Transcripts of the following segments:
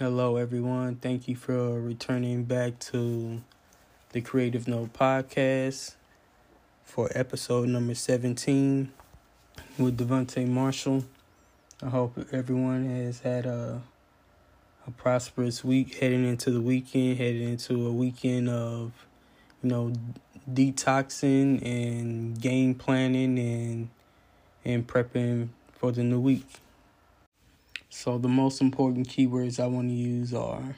Hello, everyone. Thank you for returning back to the Creative Note Podcast for episode number 17 with Devontae Marshall. I hope everyone has had a, a prosperous week heading into the weekend, heading into a weekend of, you know, detoxing and game planning and and prepping for the new week. So the most important keywords I want to use are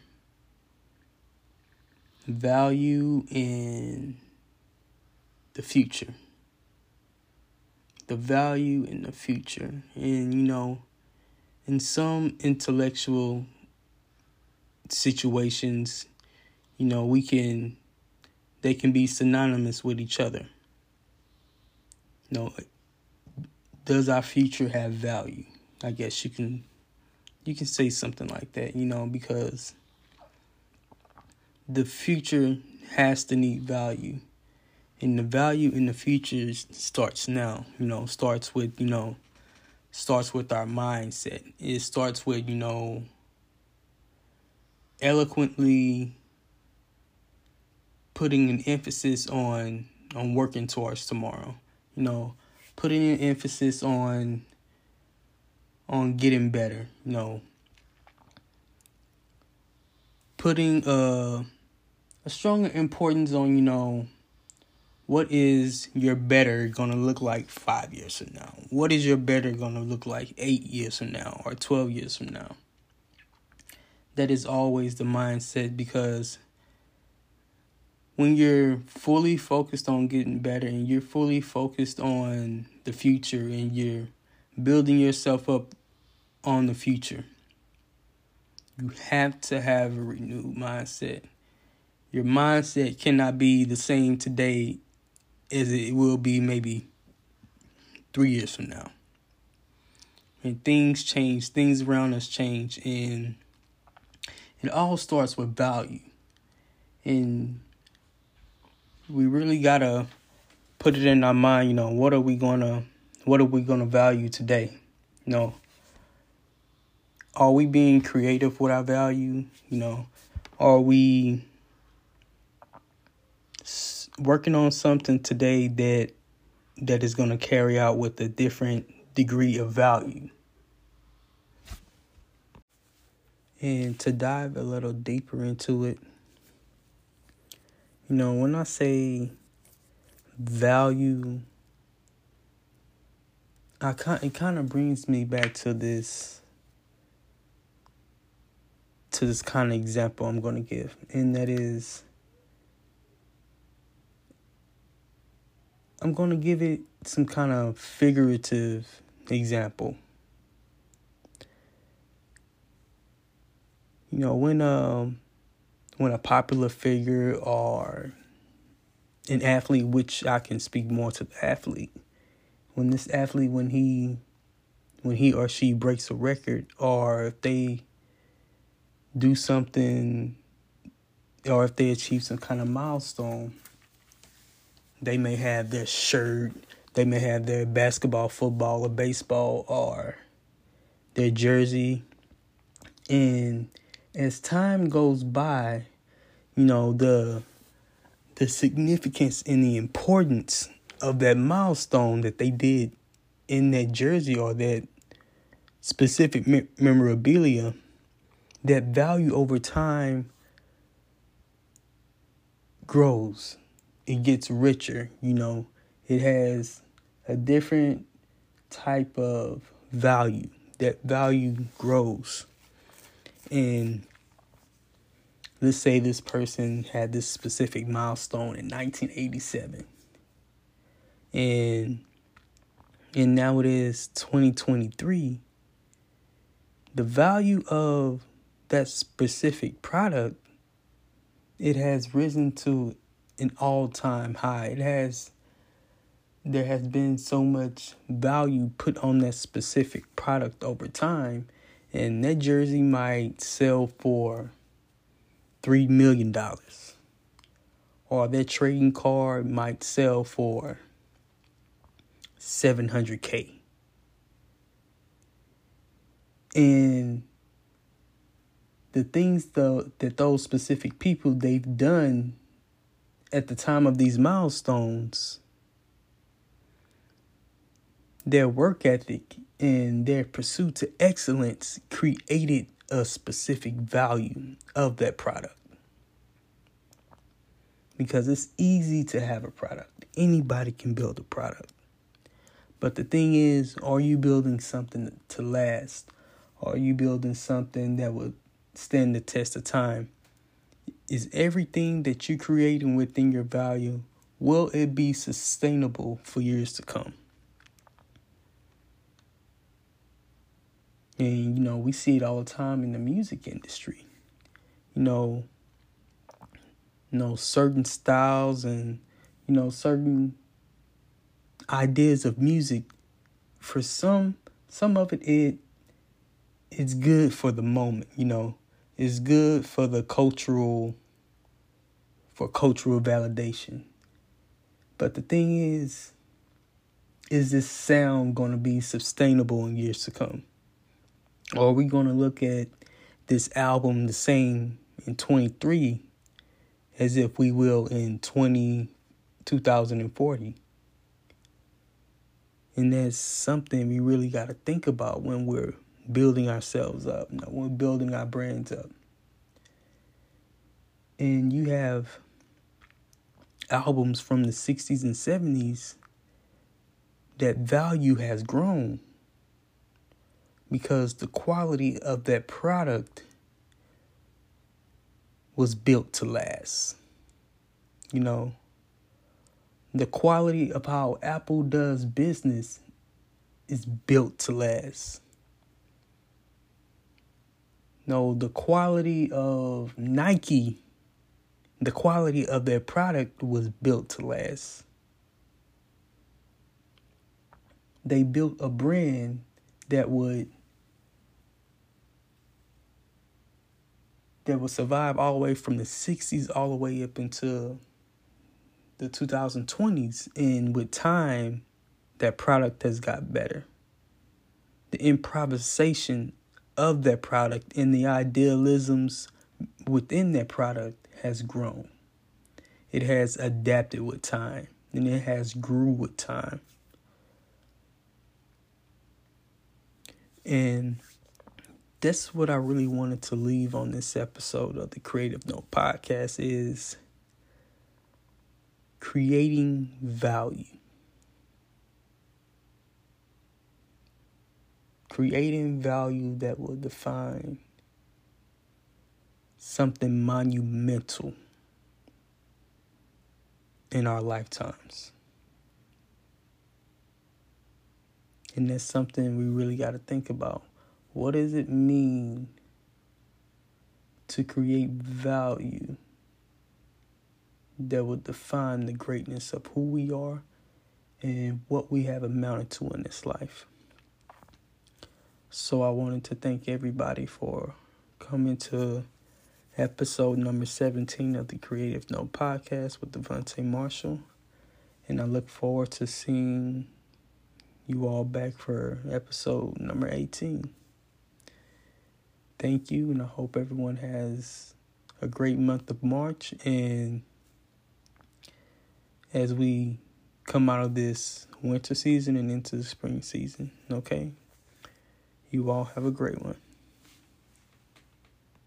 value in the future. The value in the future. And you know, in some intellectual situations, you know, we can they can be synonymous with each other. You know, does our future have value? I guess you can you can say something like that, you know, because the future has to need value. And the value in the future starts now, you know, starts with, you know, starts with our mindset. It starts with, you know, eloquently putting an emphasis on on working towards tomorrow. You know, putting an emphasis on on getting better, you know. Putting a a stronger importance on, you know, what is your better going to look like 5 years from now? What is your better going to look like 8 years from now or 12 years from now? That is always the mindset because when you're fully focused on getting better and you're fully focused on the future and you're building yourself up on the future. You have to have a renewed mindset. Your mindset cannot be the same today as it will be maybe three years from now. And things change, things around us change, and it all starts with value. And we really gotta put it in our mind, you know, what are we gonna what are we gonna value today? You know, are we being creative with our value? You know, are we working on something today that that is going to carry out with a different degree of value? And to dive a little deeper into it, you know, when I say value, I kind it kind of brings me back to this to this kind of example I'm going to give, and that is I'm going to give it some kind of figurative example. You know, when um when a popular figure or an athlete, which I can speak more to the athlete, when this athlete when he when he or she breaks a record or if they do something or if they achieve some kind of milestone, they may have their shirt, they may have their basketball, football, or baseball, or their jersey. And as time goes by, you know, the the significance and the importance of that milestone that they did in that jersey or that specific memorabilia that value over time grows. It gets richer, you know. It has a different type of value. That value grows. And let's say this person had this specific milestone in 1987. And and now it is 2023. The value of that specific product, it has risen to an all time high. It has there has been so much value put on that specific product over time and that jersey might sell for three million dollars or that trading card might sell for 700k and the things the, that those specific people they've done at the time of these milestones their work ethic and their pursuit to excellence created a specific value of that product. Because it's easy to have a product, anybody can build a product. But the thing is, are you building something to last? Are you building something that would stand the test of time? Is everything that you're creating within your value, will it be sustainable for years to come? And you know, we see it all the time in the music industry. You know, you know, certain styles and you know, certain ideas of music for some some of it it it's good for the moment, you know. It's good for the cultural for cultural validation. But the thing is is this sound going to be sustainable in years to come? Or are we going to look at this album the same in 23 as if we will in 20 2040? And that's something we really got to think about when we're building ourselves up, when we're building our brands up. And you have albums from the 60s and 70s that value has grown because the quality of that product was built to last. You know, the quality of how Apple does business is built to last. No, the quality of Nike, the quality of their product was built to last. They built a brand that would that will survive all the way from the 60s all the way up into the 2020s. And with time, that product has got better. The improvisation of that product and the idealisms within that product has grown. It has adapted with time and it has grew with time. And that's what I really wanted to leave on this episode of the Creative Note podcast is creating value. Creating value that will define something monumental in our lifetimes. And that's something we really got to think about. What does it mean to create value that will define the greatness of who we are and what we have amounted to in this life? So I wanted to thank everybody for coming to episode number 17 of the Creative Note podcast with Devontae Marshall. And I look forward to seeing you all back for episode number 18 thank you, and I hope everyone has a great month of March. And as we come out of this winter season and into the spring season, okay? You all have a great one.